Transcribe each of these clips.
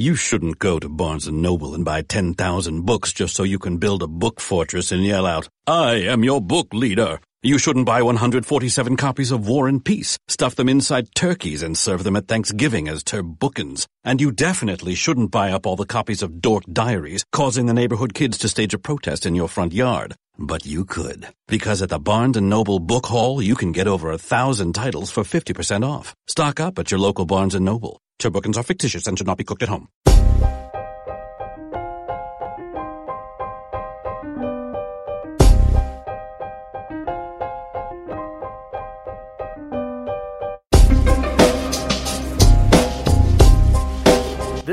You shouldn't go to Barnes & Noble and buy 10,000 books just so you can build a book fortress and yell out, I am your book leader. You shouldn't buy 147 copies of War and Peace, stuff them inside turkeys and serve them at Thanksgiving as turbookins. And you definitely shouldn't buy up all the copies of Dork Diaries, causing the neighborhood kids to stage a protest in your front yard. But you could. Because at the Barnes & Noble Book Haul, you can get over a thousand titles for 50% off. Stock up at your local Barnes & Noble. Turbookins are fictitious and should not be cooked at home.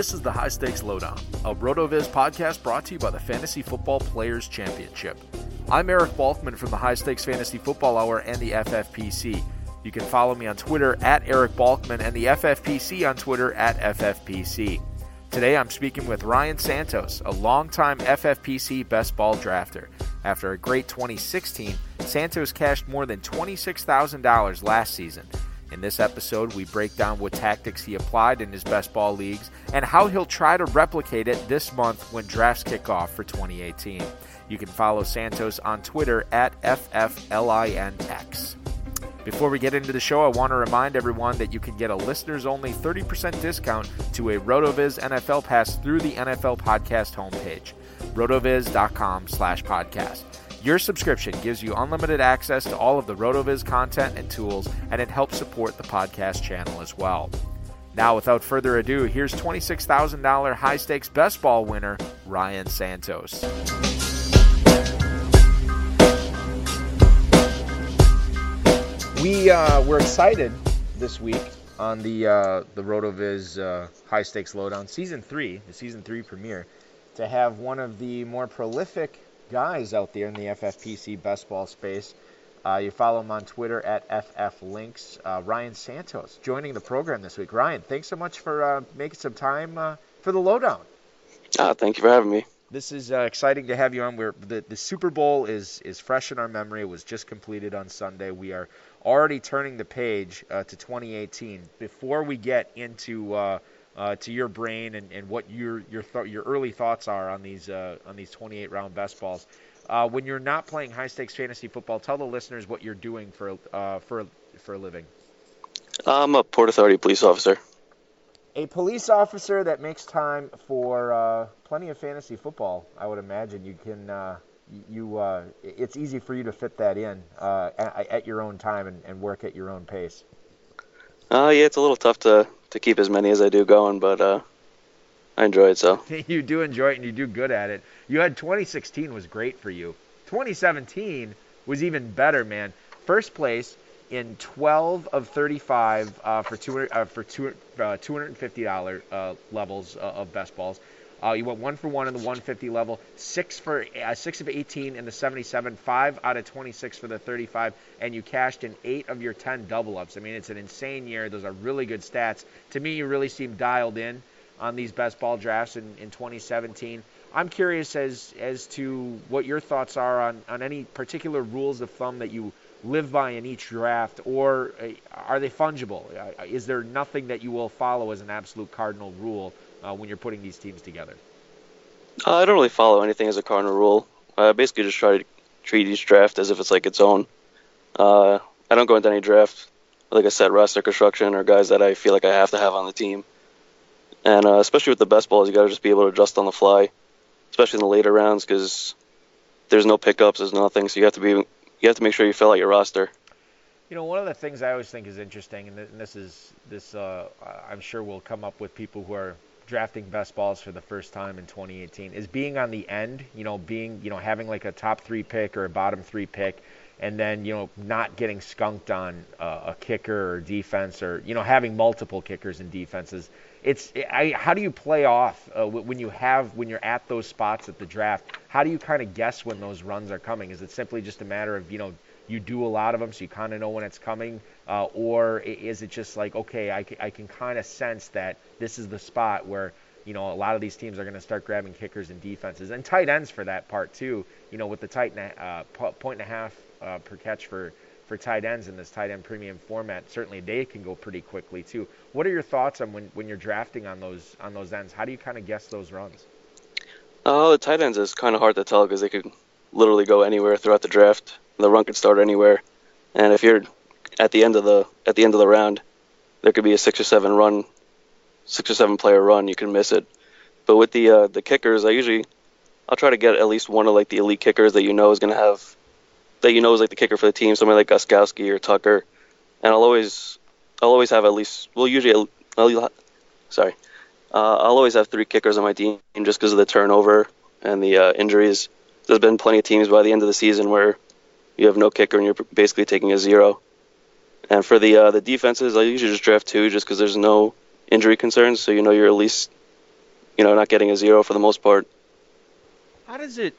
This is the High Stakes Lowdown, a RotoViz podcast brought to you by the Fantasy Football Players Championship. I'm Eric Balkman from the High Stakes Fantasy Football Hour and the FFPC. You can follow me on Twitter at Eric Balkman and the FFPC on Twitter at FFPC. Today I'm speaking with Ryan Santos, a longtime FFPC best ball drafter. After a great 2016, Santos cashed more than $26,000 last season. In this episode, we break down what tactics he applied in his best ball leagues and how he'll try to replicate it this month when drafts kick off for 2018. You can follow Santos on Twitter at FFLINX. Before we get into the show, I want to remind everyone that you can get a listeners only 30% discount to a RotoViz NFL pass through the NFL podcast homepage, rotoviz.com slash podcast. Your subscription gives you unlimited access to all of the RotoViz content and tools, and it helps support the podcast channel as well. Now, without further ado, here's $26,000 high stakes best ball winner, Ryan Santos. We uh, we're excited this week on the uh, the RotoViz uh, High Stakes Lowdown Season Three, the Season Three premiere, to have one of the more prolific guys out there in the FFPC best ball space. Uh, you follow him on Twitter at FFLINX. Uh, Ryan Santos joining the program this week. Ryan, thanks so much for uh, making some time uh, for the lowdown. Uh, thank you for having me. This is uh, exciting to have you on. We're, the the Super Bowl is is fresh in our memory. It was just completed on Sunday. We are already turning the page uh, to 2018. Before we get into uh, uh, to your brain and, and what your your th- your early thoughts are on these uh, on these 28 round best balls, uh, when you're not playing high stakes fantasy football, tell the listeners what you're doing for uh, for for a living. I'm a Port Authority police officer. A police officer that makes time for plenty of fantasy football. I would imagine you can you uh, it's easy for you to fit that in uh, at, at, your own time and, and, work at your own pace. Uh, yeah, it's a little tough to, to keep as many as I do going, but uh, I enjoy it so. you do enjoy it and you do good at it. You had 2016 was great for you. 2017 was even better, man. First place in 12 of 35 uh, for 200 uh, for two, uh, 250 dollar uh, levels uh, of best balls. Uh, you went one for one in the 150 level, six for six of 18 in the 77, five out of 26 for the 35, and you cashed in eight of your 10 double ups. I mean, it's an insane year. Those are really good stats. To me, you really seem dialed in on these best ball drafts in, in 2017. I'm curious as as to what your thoughts are on, on any particular rules of thumb that you live by in each draft, or uh, are they fungible? Uh, is there nothing that you will follow as an absolute cardinal rule uh, when you're putting these teams together? Uh, I don't really follow anything as a cardinal rule. I basically just try to treat each draft as if it's like its own. Uh, I don't go into any draft like I said, roster construction or guys that I feel like I have to have on the team. And uh, especially with the best balls, you got to just be able to adjust on the fly, especially in the later rounds because there's no pickups, there's nothing. So you have to be you have to make sure you fill out your roster. You know, one of the things I always think is interesting, and this is this uh, I'm sure will come up with people who are drafting best balls for the first time in 2018, is being on the end. You know, being you know having like a top three pick or a bottom three pick, and then you know not getting skunked on uh, a kicker or defense, or you know having multiple kickers and defenses. It's I, how do you play off uh, when you have when you're at those spots at the draft? How do you kind of guess when those runs are coming? Is it simply just a matter of you know you do a lot of them so you kind of know when it's coming uh, or is it just like okay i, I can kind of sense that this is the spot where you know a lot of these teams are going to start grabbing kickers and defenses and tight ends for that part too you know with the tight uh, point and a half uh, per catch for for tight ends in this tight end premium format certainly they can go pretty quickly too. What are your thoughts on when, when you're drafting on those on those ends? How do you kind of guess those runs? Uh, the tight ends is kind of hard to tell because they could literally go anywhere throughout the draft. The run could start anywhere, and if you're at the end of the at the end of the round, there could be a six or seven run, six or seven player run. You can miss it. But with the uh, the kickers, I usually I'll try to get at least one of like the elite kickers that you know is going to have that you know is like the kicker for the team, somebody like Gostkowski or Tucker, and I'll always I'll always have at least well usually I'll, sorry uh, I'll always have three kickers on my team just because of the turnover and the uh, injuries. There's been plenty of teams by the end of the season where you have no kicker and you're basically taking a zero. And for the uh, the defenses, I usually just draft two just because there's no injury concerns, so you know you're at least you know not getting a zero for the most part. How does it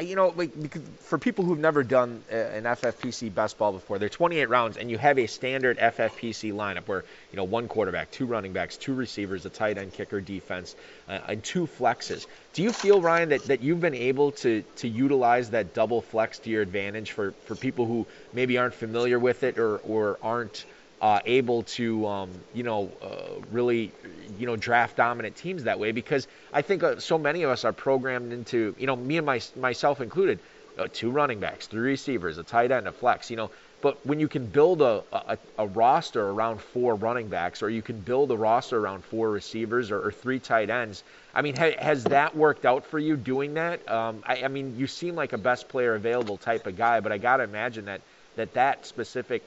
you know, like for people who've never done an FFPC best ball before, they're 28 rounds, and you have a standard FFPC lineup where you know one quarterback, two running backs, two receivers, a tight end, kicker, defense, uh, and two flexes. Do you feel, Ryan, that, that you've been able to to utilize that double flex to your advantage for for people who maybe aren't familiar with it or or aren't uh, able to, um, you know, uh, really, you know, draft dominant teams that way because I think uh, so many of us are programmed into, you know, me and my, myself included, uh, two running backs, three receivers, a tight end, a flex, you know. But when you can build a, a, a roster around four running backs, or you can build a roster around four receivers or, or three tight ends, I mean, ha, has that worked out for you doing that? Um, I, I mean, you seem like a best player available type of guy, but I got to imagine that that that specific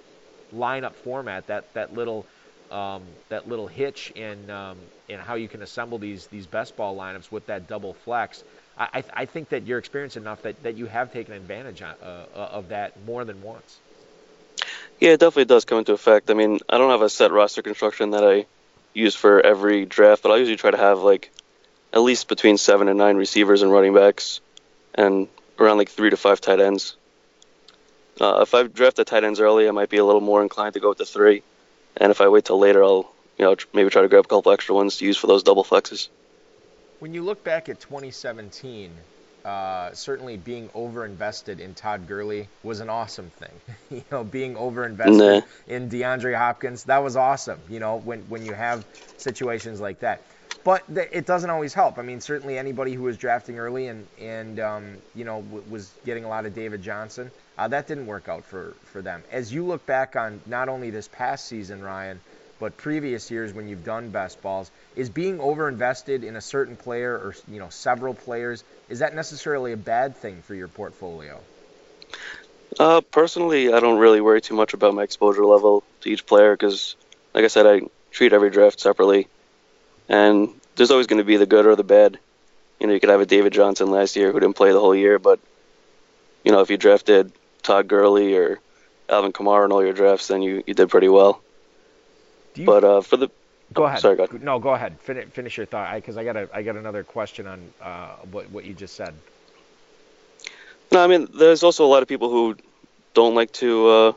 lineup format, that that little um, that little hitch in um, in how you can assemble these these best ball lineups with that double flex. I, I think that you're experienced enough that, that you have taken advantage of, uh, uh, of that more than once. Yeah, it definitely does come into effect. I mean, I don't have a set roster construction that I use for every draft, but I usually try to have like at least between seven and nine receivers and running backs, and around like three to five tight ends. Uh, if I draft the tight ends early, I might be a little more inclined to go with the three, and if I wait till later, I'll you know maybe try to grab a couple extra ones to use for those double flexes. When you look back at 2017, uh, certainly being overinvested in Todd Gurley was an awesome thing. you know, being overinvested nah. in DeAndre Hopkins, that was awesome. You know, when when you have situations like that but th- it doesn't always help. I mean, certainly anybody who was drafting early and and um, you know w- was getting a lot of David Johnson, uh, that didn't work out for for them. As you look back on not only this past season, Ryan, but previous years when you've done best balls, is being overinvested in a certain player or you know several players is that necessarily a bad thing for your portfolio? Uh, personally, I don't really worry too much about my exposure level to each player because, like I said, I treat every draft separately. And there's always going to be the good or the bad. You know, you could have a David Johnson last year who didn't play the whole year, but you know, if you drafted Todd Gurley or Alvin Kamara in all your drafts, then you, you did pretty well. Do you, But uh, for the go ahead. Sorry, go ahead. No, go ahead. Finish, finish your thought, because I, got a I got another question on uh, what what you just said. No, I mean, there's also a lot of people who don't like to uh,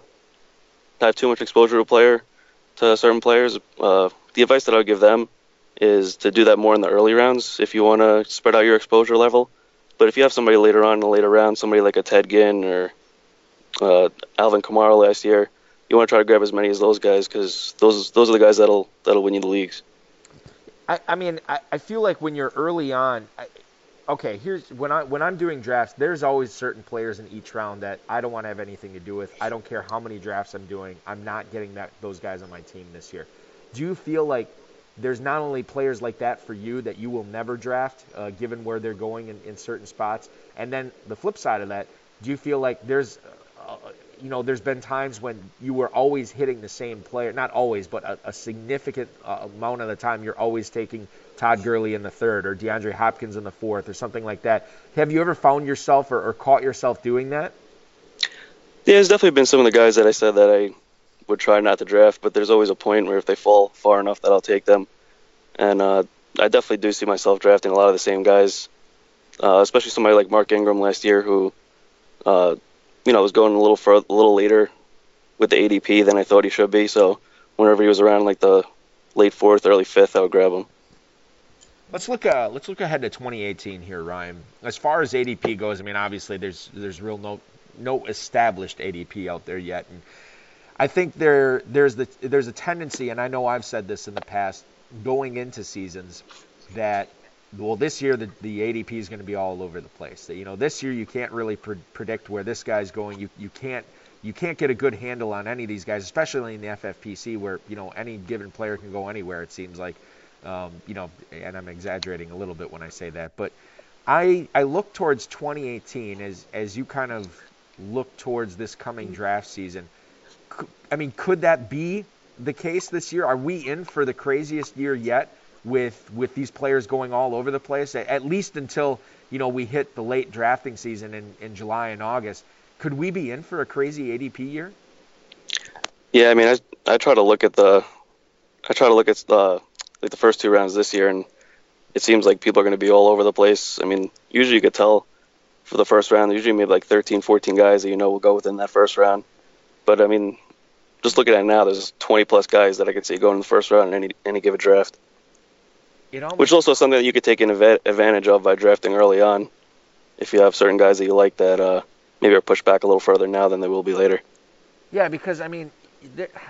have too much exposure to a player, to certain players. Uh, the advice that I would give them is to do that more in the early rounds if you want to spread out your exposure level. But if you have somebody later on in the later round, somebody like a Ted Ginn or uh, Alvin Kamara last year, you want to try to grab as many as those guys because those those are the guys that'll that'll win you the leagues. I, I mean, I, I feel like when you're early on, I, okay, here's when I when I'm doing drafts, there's always certain players in each round that I don't want to have anything to do with. I don't care how many drafts I'm doing. I'm not getting that those guys on my team this year. Do you feel like there's not only players like that for you that you will never draft, uh, given where they're going in, in certain spots, and then the flip side of that, do you feel like there's uh, you know, there's been times when you were always hitting the same player. Not always, but a, a significant uh, amount of the time, you're always taking Todd Gurley in the third or DeAndre Hopkins in the fourth or something like that. Have you ever found yourself or, or caught yourself doing that? Yeah, there's definitely been some of the guys that I said that I would try not to draft, but there's always a point where if they fall far enough that I'll take them. And uh, I definitely do see myself drafting a lot of the same guys, uh, especially somebody like Mark Ingram last year who, uh, you know, I was going a little further, a little later with the ADP than I thought he should be. So whenever he was around like the late fourth, early fifth, I would grab him. Let's look. Uh, let's look ahead to 2018 here, Ryan. As far as ADP goes, I mean, obviously there's there's real no no established ADP out there yet, and I think there there's the there's a tendency, and I know I've said this in the past, going into seasons, that well this year the, the ADP is going to be all over the place. You know this year you can't really pre- predict where this guy's going. You you can't you can't get a good handle on any of these guys, especially in the FFPC where you know any given player can go anywhere. It seems like. Um, you know, and I'm exaggerating a little bit when I say that, but I I look towards 2018 as as you kind of look towards this coming draft season. I mean, could that be the case this year? Are we in for the craziest year yet with with these players going all over the place? At least until you know we hit the late drafting season in, in July and August. Could we be in for a crazy ADP year? Yeah, I mean, I I try to look at the I try to look at the like the first two rounds this year, and it seems like people are going to be all over the place. I mean, usually you could tell for the first round, usually maybe like 13, 14 guys that you know will go within that first round. But I mean, just looking at it now, there's 20 plus guys that I could see going in the first round in any any given draft. Which is also something that you could take an advantage of by drafting early on, if you have certain guys that you like that uh, maybe are pushed back a little further now than they will be later. Yeah, because I mean,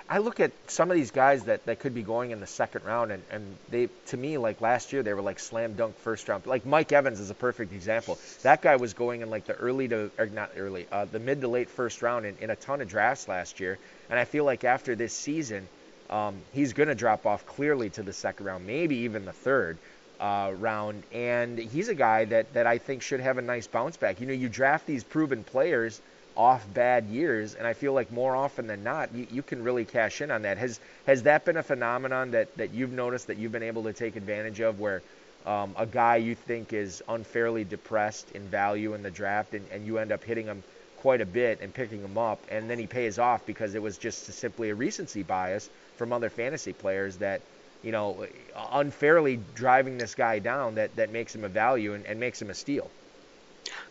I look at some of these guys that, that could be going in the second round, and, and they to me like last year they were like slam dunk first round. Like Mike Evans is a perfect example. That guy was going in like the early to or not early, uh, the mid to late first round in, in a ton of drafts last year. And I feel like after this season, um, he's going to drop off clearly to the second round, maybe even the third. Uh, round, and he's a guy that, that I think should have a nice bounce back. You know, you draft these proven players off bad years, and I feel like more often than not, you, you can really cash in on that. Has has that been a phenomenon that, that you've noticed that you've been able to take advantage of, where um, a guy you think is unfairly depressed in value in the draft, and, and you end up hitting him quite a bit and picking him up, and then he pays off because it was just simply a recency bias from other fantasy players that you know unfairly driving this guy down that, that makes him a value and, and makes him a steal.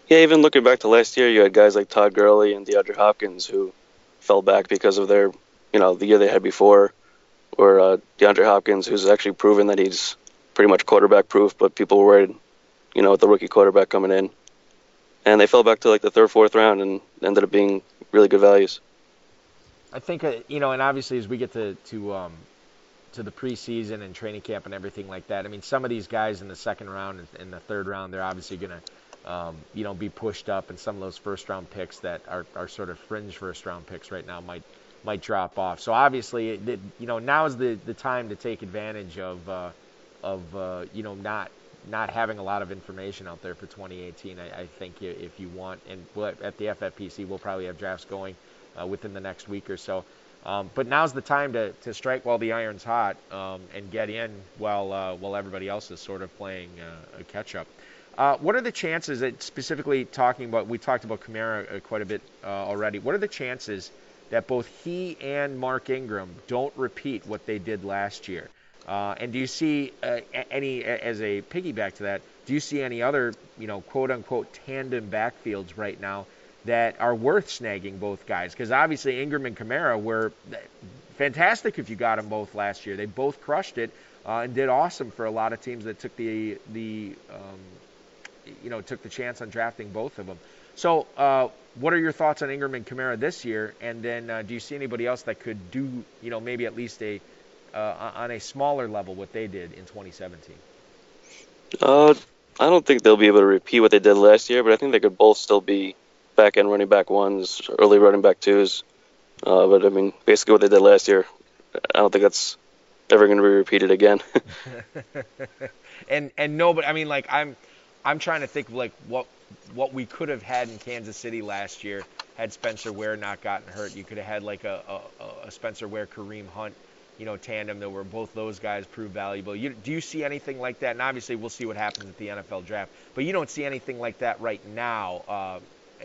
Yeah, even looking back to last year, you had guys like Todd Gurley and DeAndre Hopkins who fell back because of their, you know, the year they had before, or uh, DeAndre Hopkins, who's actually proven that he's pretty much quarterback proof, but people were worried, you know, with the rookie quarterback coming in, and they fell back to like the third, fourth round, and ended up being really good values. I think uh, you know, and obviously as we get to to um, to the preseason and training camp and everything like that, I mean, some of these guys in the second round and the third round, they're obviously going to um, you know, be pushed up, and some of those first round picks that are, are sort of fringe first round picks right now might might drop off. So obviously, it, you know, now is the, the time to take advantage of uh, of uh, you know not not having a lot of information out there for 2018. I, I think if you want, and at the FFPC, we'll probably have drafts going uh, within the next week or so. Um, but now's the time to, to strike while the iron's hot um, and get in while uh, while everybody else is sort of playing uh, a catch up. Uh, what are the chances that specifically talking about, we talked about Kamara uh, quite a bit uh, already. What are the chances that both he and Mark Ingram don't repeat what they did last year. Uh, and do you see uh, any, as a piggyback to that, do you see any other, you know, quote unquote tandem backfields right now that are worth snagging both guys? Because obviously Ingram and Kamara were fantastic if you got them both last year. They both crushed it uh, and did awesome for a lot of teams that took the the um, you know took the chance on drafting both of them. So, uh, what are your thoughts on Ingram and Kamara this year? And then, uh, do you see anybody else that could do you know maybe at least a uh, on a smaller level what they did in 2017? Uh, I don't think they'll be able to repeat what they did last year, but I think they could both still be back end running back ones, early running back twos. Uh, but I mean, basically what they did last year, I don't think that's ever going to be repeated again. and and no, but I mean, like I'm I'm trying to think of like what what we could have had in Kansas City last year had Spencer Ware not gotten hurt. You could have had like a, a, a Spencer Ware Kareem Hunt, you know, tandem that where both those guys prove valuable. You, do you see anything like that? And obviously, we'll see what happens at the NFL draft. But you don't see anything like that right now. Uh,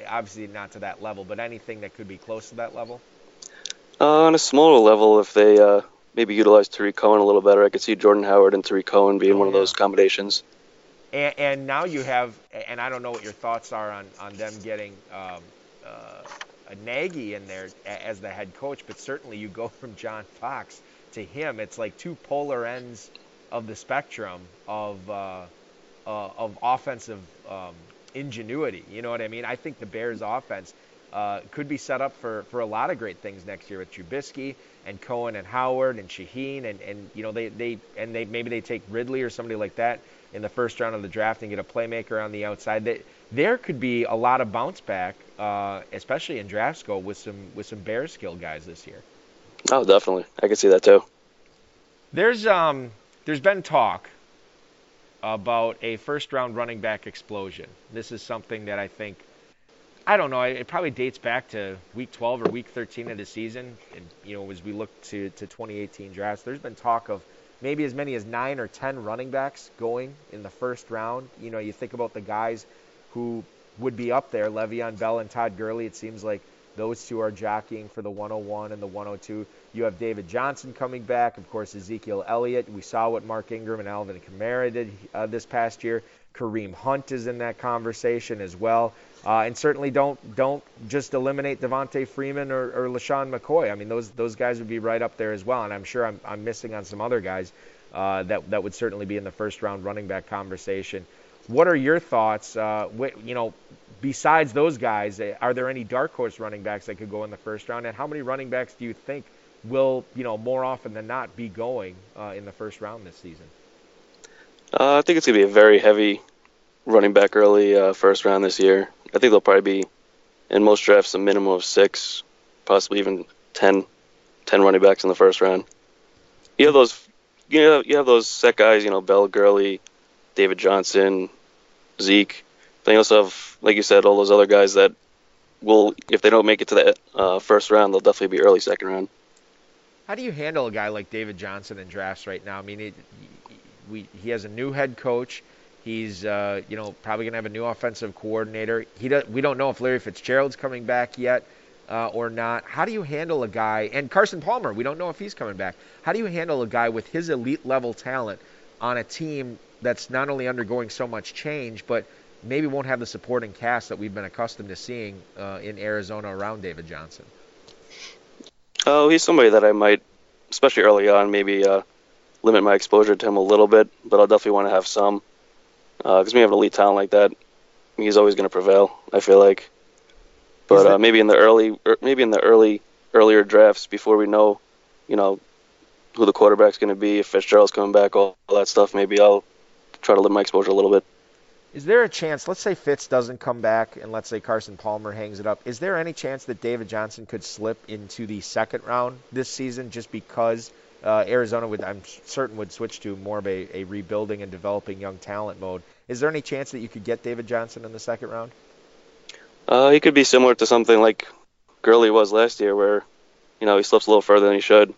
obviously, not to that level, but anything that could be close to that level. Uh, on a smaller level, if they uh, maybe utilize Tarik Cohen a little better. I could see Jordan Howard and Tarik Cohen being oh, one of those combinations. And, and, now you have, and I don't know what your thoughts are on, on them getting um, uh, a Nagy in there as the head coach, but certainly you go from John Fox to him. It's like two polar ends of the spectrum of uh, uh, of offensive um, ingenuity. You know what I mean? I think the Bears' offense uh, could be set up for, for a lot of great things next year with Trubisky and Cohen and Howard and Shaheen and, and you know they, they and they maybe they take Ridley or somebody like that in the first round of the draft and get a playmaker on the outside. That there could be a lot of bounce back, uh, especially in draft school with some with some Bears skill guys this year. Oh, definitely, I can see that too. There's um there's been talk about a first round running back explosion. This is something that I think I don't know. It probably dates back to week 12 or week 13 of the season. And, you know, as we look to, to 2018 drafts, there's been talk of maybe as many as nine or 10 running backs going in the first round. You know, you think about the guys who would be up there, Le'Veon Bell and Todd Gurley. It seems like those two are jockeying for the 101 and the 102. You have David Johnson coming back. Of course, Ezekiel Elliott. We saw what Mark Ingram and Alvin Kamara did uh, this past year. Kareem Hunt is in that conversation as well. Uh, and certainly don't don't just eliminate Devonta Freeman or, or LeSean McCoy. I mean, those those guys would be right up there as well. And I'm sure I'm, I'm missing on some other guys uh, that that would certainly be in the first round running back conversation. What are your thoughts? Uh, you know, besides those guys, eh, are there any dark horse running backs that could go in the first round? And how many running backs do you think will, you know, more often than not, be going uh, in the first round this season? Uh, I think it's gonna be a very heavy running back early uh, first round this year. I think they'll probably be in most drafts a minimum of six, possibly even 10, 10 running backs in the first round. You have those, you know, you have those set guys, you know, Bell, Gurley, David Johnson, Zeke. Then you also have, like you said, all those other guys that will, if they don't make it to the uh, first round, they'll definitely be early second round. How do you handle a guy like David Johnson in drafts right now? I mean, it, we, he has a new head coach. He's, uh, you know, probably going to have a new offensive coordinator. He does, we don't know if Larry Fitzgerald's coming back yet uh, or not. How do you handle a guy, and Carson Palmer, we don't know if he's coming back. How do you handle a guy with his elite level talent on a team that's not only undergoing so much change, but maybe won't have the supporting cast that we've been accustomed to seeing uh, in Arizona around David Johnson? Oh, he's somebody that I might, especially early on, maybe uh, limit my exposure to him a little bit, but I'll definitely want to have some because uh, when you have an elite talent like that, he's always going to prevail. I feel like, but uh, maybe in the early, er, maybe in the early, earlier drafts before we know, you know, who the quarterback's going to be, if Fitzgerald's coming back, all, all that stuff. Maybe I'll try to limit my exposure a little bit. Is there a chance, let's say Fitz doesn't come back and let's say Carson Palmer hangs it up, is there any chance that David Johnson could slip into the second round this season just because uh, Arizona would, I'm certain, would switch to more of a, a rebuilding and developing young talent mode. Is there any chance that you could get David Johnson in the second round? Uh, he could be similar to something like Gurley was last year, where you know he slips a little further than he should,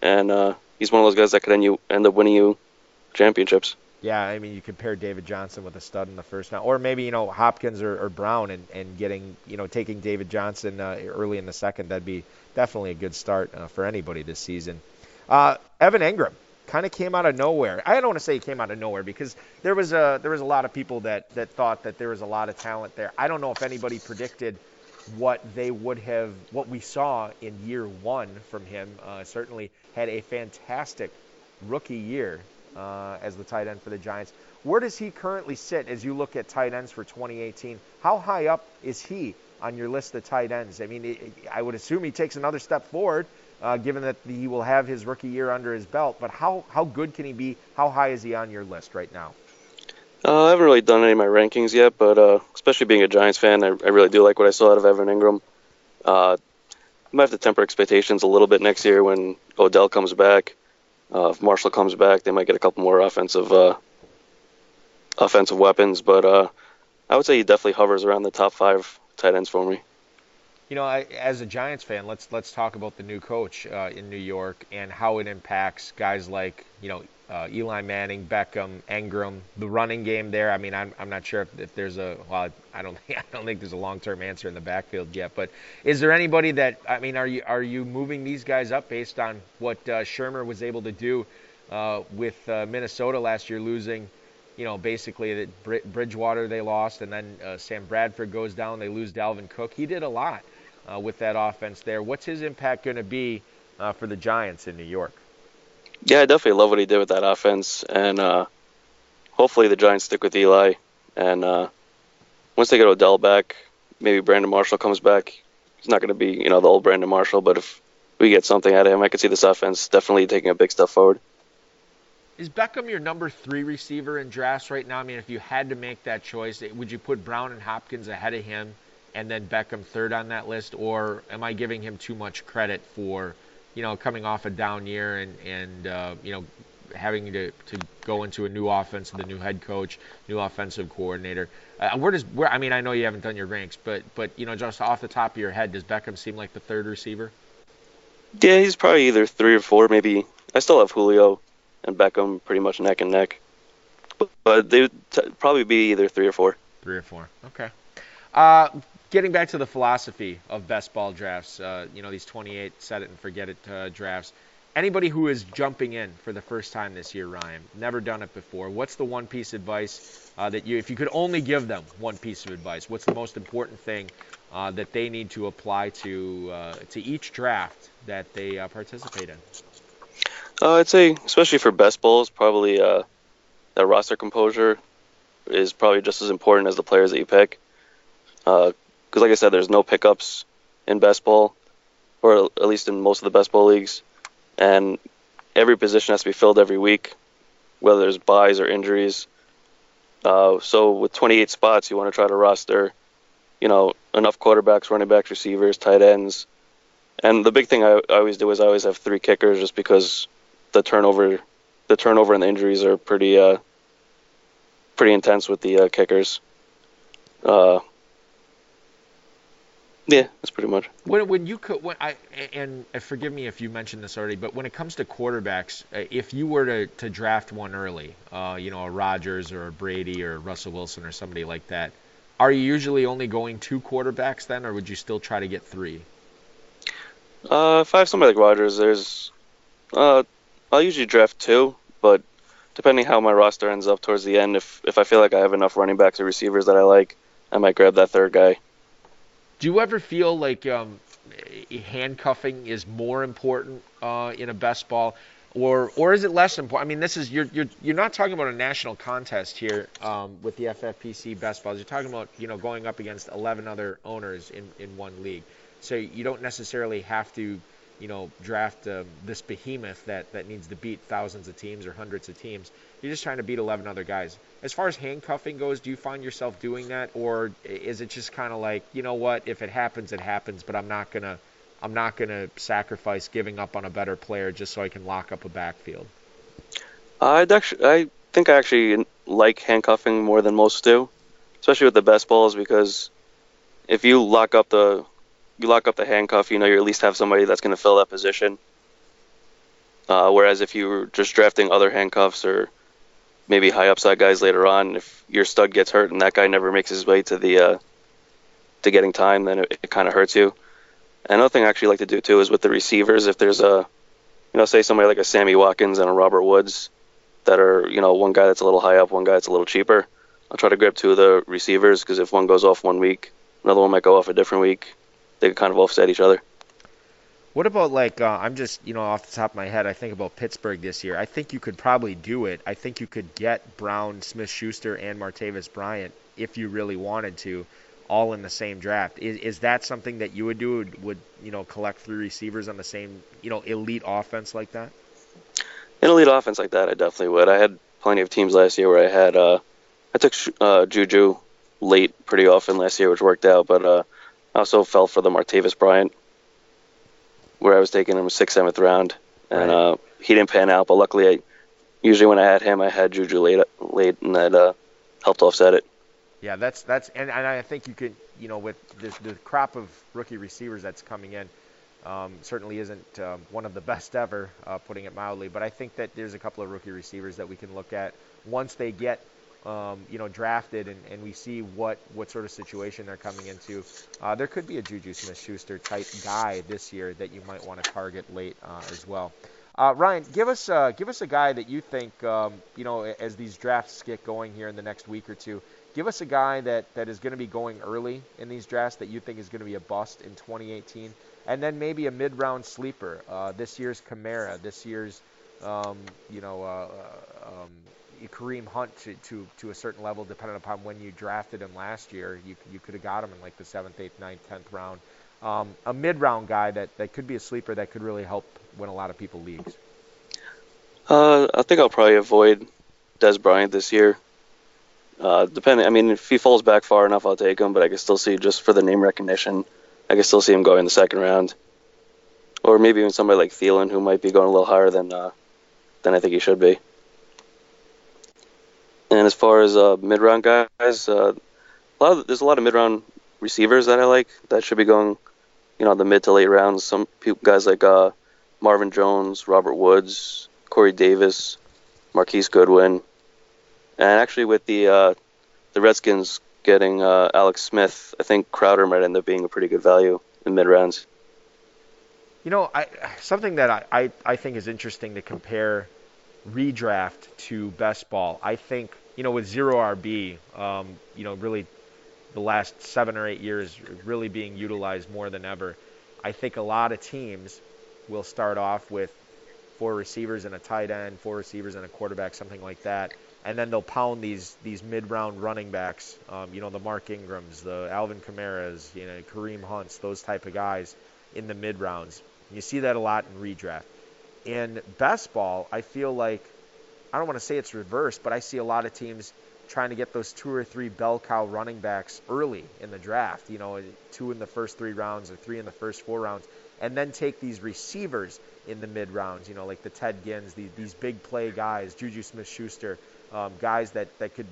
and uh, he's one of those guys that could end you end up winning you championships. Yeah, I mean, you compare David Johnson with a stud in the first round, or maybe you know Hopkins or, or Brown, and, and getting you know taking David Johnson uh, early in the second. That'd be definitely a good start uh, for anybody this season. Uh, Evan Engram kind of came out of nowhere. I don't want to say he came out of nowhere because there was a there was a lot of people that that thought that there was a lot of talent there. I don't know if anybody predicted what they would have what we saw in year one from him. Uh, certainly had a fantastic rookie year uh, as the tight end for the Giants. Where does he currently sit as you look at tight ends for 2018? How high up is he on your list of tight ends? I mean, I would assume he takes another step forward, uh, given that he will have his rookie year under his belt. But how how good can he be? How high is he on your list right now? Uh, I haven't really done any of my rankings yet, but uh, especially being a Giants fan, I, I, really do like what I saw out of Evan Engram. Uh, I might have to temper expectations a little bit next year when Odell comes back. Uh, if Marshall comes back, they might get a couple more offensive uh, offensive weapons. But uh, I would say he definitely hovers around the top five tight ends for me. You know, I, as a Giants fan, let's let's talk about the new coach uh, in New York and how it impacts guys like you know uh, Eli Manning, Beckham, Engram, the running game there. I mean, I'm, I'm not sure if, if there's a well, I don't I don't think there's a long-term answer in the backfield yet. But is there anybody that I mean, are you are you moving these guys up based on what uh, Shurmur was able to do uh, with uh, Minnesota last year, losing? You know, basically that Bridgewater they lost, and then uh, Sam Bradford goes down. They lose Dalvin Cook. He did a lot uh, with that offense there. What's his impact going to be for the Giants in New York? Yeah, I definitely love what he did with that offense, and uh, hopefully the Giants stick with Eli. And uh, once they get Odell back, maybe Brandon Marshall comes back. He's not going to be, you know, the old Brandon Marshall, but if we get something out of him, I could see this offense definitely taking a big step forward. Is Beckham your number three receiver in drafts right now? I mean, if you had to make that choice, would you put Brown and Hopkins ahead of him and then Beckham third on that list, or am I giving him too much credit for – you know, coming off a down year and and uh, you know having to, to go into a new offense with a new head coach, new offensive coordinator. Uh, where does where I mean I know you haven't done your ranks, but but you know just off the top of your head, does Beckham seem like the third receiver? Yeah, he's probably either three or four, maybe. I still have Julio and Beckham pretty much neck and neck, but, but they would t- probably be either three or four. Three or four. Okay. Uh, getting back to the philosophy of best ball drafts, uh, you know, these 28 set it and forget it uh, drafts. Anybody who is jumping in for the first time this year, Ryan, never done it before, what's the one piece of advice uh, that you, if you could only give them one piece of advice, what's the most important thing uh, that they need to apply to uh, to each draft that they uh, participate in? I'd say, especially for best balls, probably that roster composure is probably just as important as the players that you pick. Uh, because like I said, there's no pickups in best ball, or at least in most of the best ball leagues, and every position has to be filled every week, whether there's byes or injuries. Uh, so with 28 spots, you want to try to roster, you know, enough quarterbacks, running backs, receivers, tight ends, and the big thing I, I always do is I always have three kickers, just because the turnover, the turnover and the injuries are pretty, uh, pretty intense with the uh, kickers. Uh, yeah, that's pretty much. When, when you could, when I and forgive me if you mentioned this already, but when it comes to quarterbacks, uh, if you were to, to draft one early, uh, you know, a Rodgers or a Brady or Russell Wilson or somebody like that, are you usually only going two quarterbacks then, or would you still try to get three? Uh, if I have somebody like Rodgers, there's, uh, I'll usually draft two, but depending how my roster ends up towards the end, if if I feel like I have enough running backs or receivers that I like, I might grab that third guy. Do you ever feel like um, handcuffing is more important uh, in a best ball, or or is it less important? I mean, this is you're you're you're not talking about a national contest here um, with the FFPC best balls. You're talking about you know going up against 11 other owners in in one league, so you don't necessarily have to you know draft um, this behemoth that that needs to beat thousands of teams or hundreds of teams. You're just trying to beat 11 other guys as far as handcuffing goes, do you find yourself doing that, or is it just kind of like, you know what, if it happens, it happens, but I'm not gonna, I'm not gonna sacrifice giving up on a better player just so I can lock up a backfield. I'd actually, I think I actually like handcuffing more than most do, especially with the best balls because if you lock up the, you lock up the handcuff, you know you at least have somebody that's going to fill that position. Uh, whereas if you were just drafting other handcuffs or maybe high upside guys later on. If your stud gets hurt and that guy never makes his way to the uh, to getting time, then it, it kind of hurts you. Another thing I actually like to do too is with the receivers. If there's a, you know, say somebody like a Sammy Watkins and a Robert Woods, that are you know one guy that's a little high up, one guy that's a little cheaper. I'll try to grab two of the receivers because if one goes off one week, another one might go off a different week. They can kind of offset each other. What about like uh, I'm just you know off the top of my head I think about Pittsburgh this year. I think you could probably do it. I think you could get Brown, Smith-Schuster, and Martavis Bryant if you really wanted to, all in the same draft. Is, is that something that you would do? Would, would you know collect three receivers on the same you know elite offense like that? An elite offense like that, I definitely would. I had plenty of teams last year where I had uh, I took uh, Juju late pretty often last year, which worked out, but uh, I also fell for the Martavis Bryant where I was taking him sixth, seventh round, and right. uh, he didn't pan out. But luckily, I usually when I had him, I had Juju late, late, and that uh, helped offset it. Yeah, that's that's, and, and I think you could, you know, with this, the crop of rookie receivers that's coming in, um, certainly isn't um, one of the best ever, uh, putting it mildly. But I think that there's a couple of rookie receivers that we can look at once they get um, you know, drafted and, and we see what, what sort of situation they're coming into, uh, there could be a Juju Smith-Schuster type guy this year that you might want to target late uh, as well. Uh, Ryan, give us uh, give us a guy that you think um, you know as these drafts get going here in the next week or two. Give us a guy that, that is going to be going early in these drafts that you think is going to be a bust in 2018, and then maybe a mid-round sleeper. Uh, this year's Kamara, this year's um, you know uh, um, Kareem Hunt to, to, to a certain level, depending upon when you drafted him last year. You, you could have got him in like the seventh, eighth, ninth, tenth round. Um, a mid-round guy that, that could be a sleeper that could really help win a lot of people leagues. Uh, I think I'll probably avoid Dez Bryant this year. Uh, depending, I mean, if he falls back far enough, I'll take him. But I can still see just for the name recognition, I can still see him going in the second round, or maybe even somebody like Thielen who might be going a little higher than uh, than I think he should be. And as far as uh, mid round guys, uh, a lot of, there's a lot of mid round receivers that I like that should be going, you know, the mid to late rounds. Some people, guys like uh, Marvin Jones, Robert Woods, Corey Davis, Marquise Goodwin, and actually with the uh, the Redskins getting uh, Alex Smith, I think Crowder might end up being a pretty good value in mid rounds. You know, I, something that I, I, I think is interesting to compare redraft to best ball. I think you know, with zero RB, um, you know, really the last seven or eight years really being utilized more than ever. I think a lot of teams will start off with four receivers and a tight end, four receivers and a quarterback, something like that, and then they'll pound these these mid-round running backs. Um, you know, the Mark Ingrams, the Alvin Kamara's, you know, Kareem Hunts, those type of guys in the mid rounds. You see that a lot in redraft. In best ball, I feel like I don't want to say it's reversed, but I see a lot of teams trying to get those two or three bell cow running backs early in the draft. You know, two in the first three rounds or three in the first four rounds, and then take these receivers in the mid rounds. You know, like the Ted Ginns, these, these big play guys, Juju Smith-Schuster, um, guys that that could,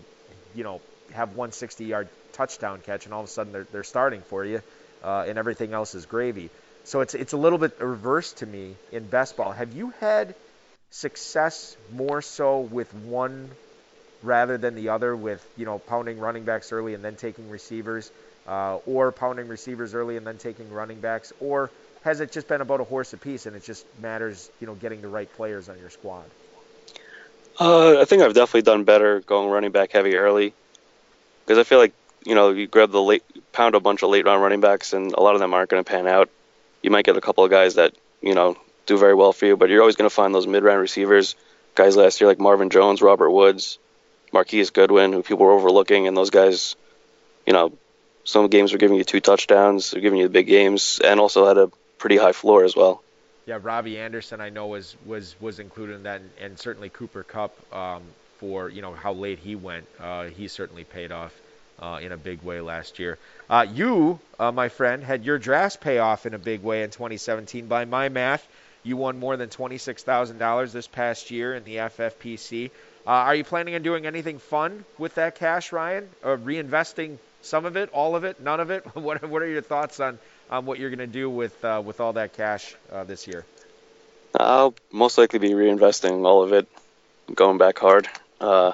you know, have 160 yard touchdown catch, and all of a sudden they're they're starting for you, uh, and everything else is gravy. So it's it's a little bit reversed to me in best ball. Have you had success more so with one rather than the other, with you know pounding running backs early and then taking receivers, uh, or pounding receivers early and then taking running backs, or has it just been about a horse apiece and it just matters, you know, getting the right players on your squad? Uh, I think I've definitely done better going running back heavy early because I feel like you know you grab the late pound a bunch of late round running backs and a lot of them aren't going to pan out. You might get a couple of guys that you know do very well for you. But you're always going to find those mid-round receivers, guys last year like Marvin Jones, Robert Woods, Marquise Goodwin, who people were overlooking, and those guys, you know, some games were giving you two touchdowns, they're giving you the big games, and also had a pretty high floor as well. Yeah, Robbie Anderson, I know was was was included in that, and, certainly Cooper Kupp um, for you know how late he went. Uh, he certainly paid off. Uh, in a big way last year. Uh, you, uh, my friend, had your draft pay off in a big way in 2017. By my math, you won more than $26,000 this past year in the FFPC. Uh, are you planning on doing anything fun with that cash, Ryan? Or reinvesting some of it, all of it, none of it? what, what are your thoughts on, on what you're going to do with, uh, with all that cash uh, this year? I'll most likely be reinvesting all of it, going back hard. Uh,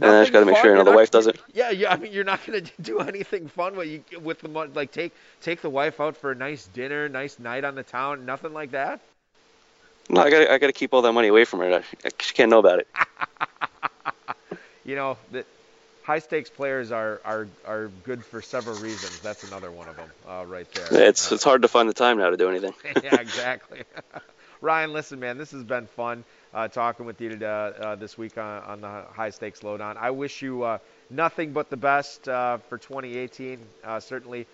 and I just got to make sure you know the not, wife doesn't. Yeah, yeah. I mean, you're not gonna do anything fun with you with the money. like take take the wife out for a nice dinner, nice night on the town, nothing like that. No, I got I got to keep all that money away from her. She can't know about it. you know that high stakes players are, are are good for several reasons. That's another one of them, uh, right there. It's uh, it's hard to find the time now to do anything. yeah, exactly. Ryan, listen, man, this has been fun uh, talking with you uh, uh, this week on, on, the high stakes lowdown. I wish you uh, nothing but the best uh, for 2018. Uh, certainly,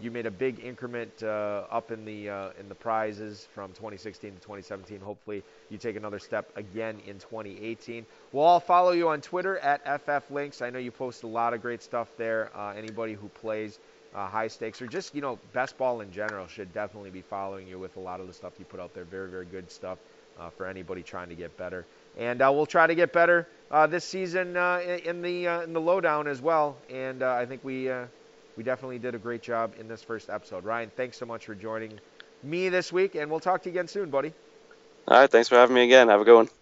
you made a big increment up in the in the prizes from 2016 to 2017. Hopefully, you take another step again in 2018. We'll all follow you on Twitter at FFLINX. I know you post a lot of great stuff there. anybody who plays. Uh, high stakes or just you know best ball in general should definitely be following you with a lot of the stuff you put out there very very good stuff uh, for anybody trying to get better. And uh, we'll try to get better uh, this season uh, in the uh, in the lowdown as well. And I think we we definitely did a great job in this first episode. Ryan, thanks so much for joining me this week, and we'll talk to you again soon, buddy. All right, thanks for having me again. Have a good one.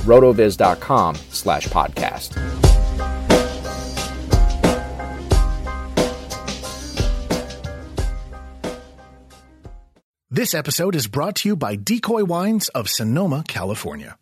rotoviz.com slash podcast. This episode is brought to you by Decoy Wines of Sonoma, California.